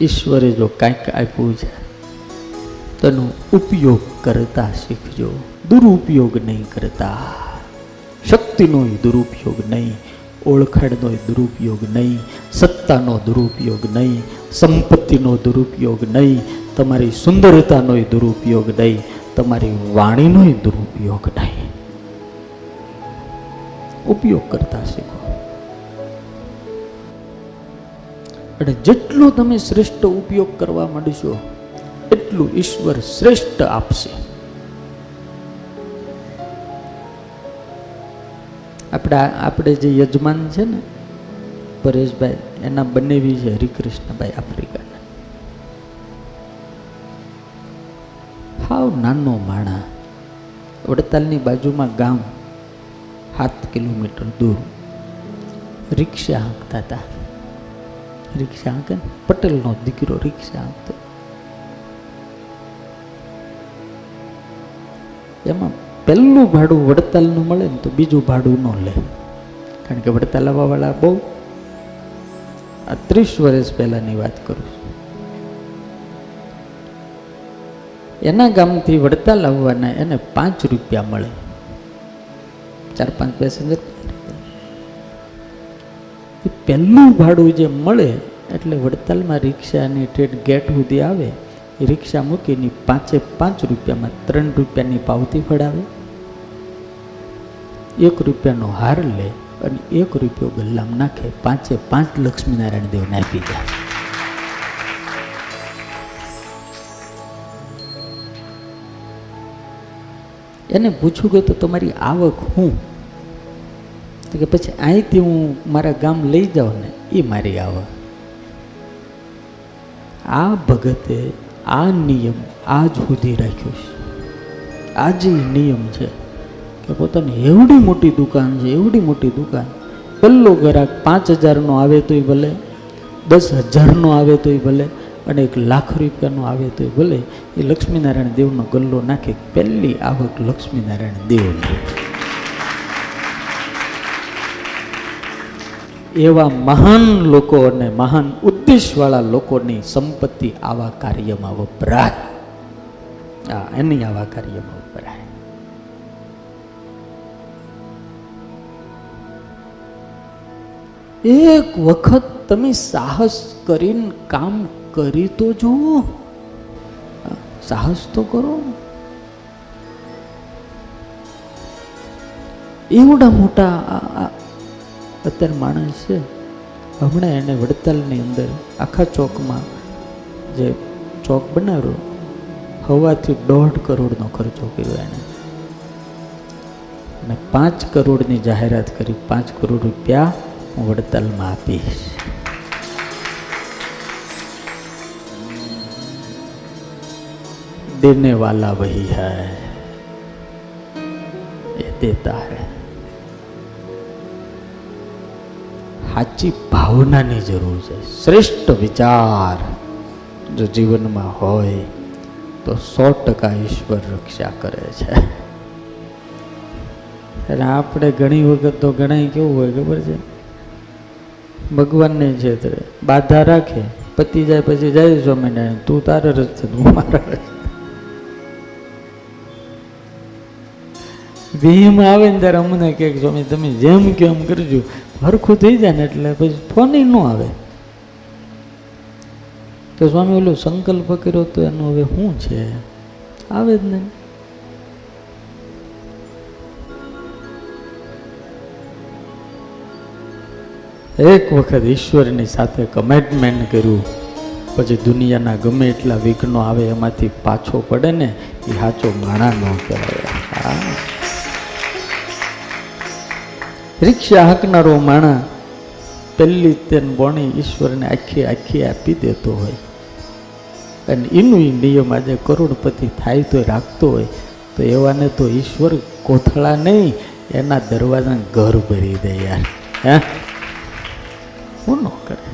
ઈશ્વરે જો કાંઈક આપ્યું છે, તેનો ઉપયોગ કરતા શીખજો. દુરુપયોગ નહીં કરતા. શક્તિનો દુરુપયોગ નહીં ઓળખાણનો દુરુપયોગ નહીં, સત્તાનો દુરુપયોગ નહીં, સંપત્તિનો દુરુપયોગ નહીં, તમારી સુંદરતાનો દુરુપયોગ નહીં, તમારી વાણીનો દુરુપયોગ નહીં. ઉપયોગ કરતા શીખો. અને જેટલો તમે શ્રેષ્ઠ ઉપયોગ કરવા માંડશો, એટલું ઈશ્વર શ્રેષ્ઠ આપશે. આપણા, આપણે જે યજમાન છે ને, પરેશભાઈ, એના બંનેવી છે હરિકૃષ્ણભાઈ આફ્રિકાના. હાવ નાનો માણા, વડતાલની બાજુમાં ગામ સાત કિલોમીટર દૂર, રિક્ષા હાંકતા હતા. રિક્ષા કે પટેલનો દીકરો રિક્ષા હતો. એમાં પહેલું ભાડું વડતાલનું મળે ને તો બીજું ભાડું ન લે. કારણ કે વડતાલ આવવાવાળા બહુ. આ ત્રીસ વર્ષ પહેલાંની વાત કરું છું. એના ગામથી વડતાલ આવવાના એને પાંચ રૂપિયા મળે. ચાર પાંચ પેસેન્જર. એ પહેલું ભાડું જે મળે, એટલે વડતાલમાં રિક્ષાની ઠેઠ ગેટ સુધી આવે, એ રિક્ષા મૂકીને પાંચે પાંચ રૂપિયામાં ત્રણ રૂપિયાની પાવતી ફડાવે. એક રૂપિયાનો હાર લે અને એક રૂપિયો ગલ્લામ નાખે, પાંચે પાંચ લક્ષ્મીનારાયણ દેવને આપી જાય એને પૂછ્યું કે તો તમારી આવક હું? તો કે પછી અહીંથી હું મારા ગામ લઈ જાઉં ને એ મારી આવક આ ભગતે આ નિયમ આજ સુધી રાખ્યો છે. આજે નિયમ છે કે પોતાની એવડી મોટી દુકાન છે, એવડી મોટી દુકાન. પહેલો ગ્રાહક પાંચ હજારનો આવે તોય ભલે, દસ હજારનો આવે તોય ભલે, અને એક લાખ રૂપિયાનો આવે તોય ભલે, એ લક્ષ્મીનારાયણ દેવનો ગલ્લો નાખે, પહેલી આવક લક્ષ્મીનારાયણ દેવની. એવા મહાન લોકો અને મહાન ઉદ્દેશવાળા લોકોની સંપત્તિ આવા કાર્યમાં વપરાય. આ એની આવા કાર્યમાં વપરાય. એક વખત તમે સાહસ કરીને કામ કરી તો જુઓ. સાહસ તો કરો. એવડા મોટા સિત્તેર માણસ છે. હમણાં એને વડતાલની અંદર આખા ચોકમાં જે ચોક બનાવ્યો, હવાથી દોઢ કરોડનો ખર્ચો કર્યો એને. અને પાંચ કરોડની જાહેરાત કરી, પાંચ કરોડ રૂપિયા હું વડતાલમાં આપીશ. દેને વાલા વહી હૈ. એ દેતા હૈ. સાચી ભાવનાની જરૂર છે. શ્રેષ્ઠ વિચાર જો જીવનમાં હોય તો સો ટકા ઈશ્વર રક્ષા કરે છે. અને આપણે ઘણી વખત તો ઘણા કેવું હોય ખબર છે? ભગવાનને છે બાધા રાખે, પતી જાય પછી જાય સ્વામિનારાયણ, તું તારે રસ્તે તું મારા રસ્તે. ભીમ આવે ને ત્યારે અમને કે સ્વામી, તમે જેમ કે એમ કરજો. હરખું થઈ જાય ને એટલે પછી ફોન ન આવે. તો સ્વામી ઓલો સંકલ્પ કર્યો તો એનો હવે શું છે? આવે જ નહીં એક વખત ઈશ્વરની સાથે કમિટમેન્ટ કર્યું. પછી દુનિયાના ગમે એટલા વિઘ્નો આવે એમાંથી પાછો પડે ને, એ સાચો માણા ન કહેવાય. હા. રિક્ષા હાંકનારો માણા પહેલી તેન બોણી ઈશ્વરને આખી આખી આપી દેતો હોય. અને એનું નિયમ આજે કરોડપતિ થાય તો રાખતો હોય, તો એવાને તો ઈશ્વર કોથળા નહીં, એના દરવાજા ઘર ભરી દે યાર. હે? હું ન કરે.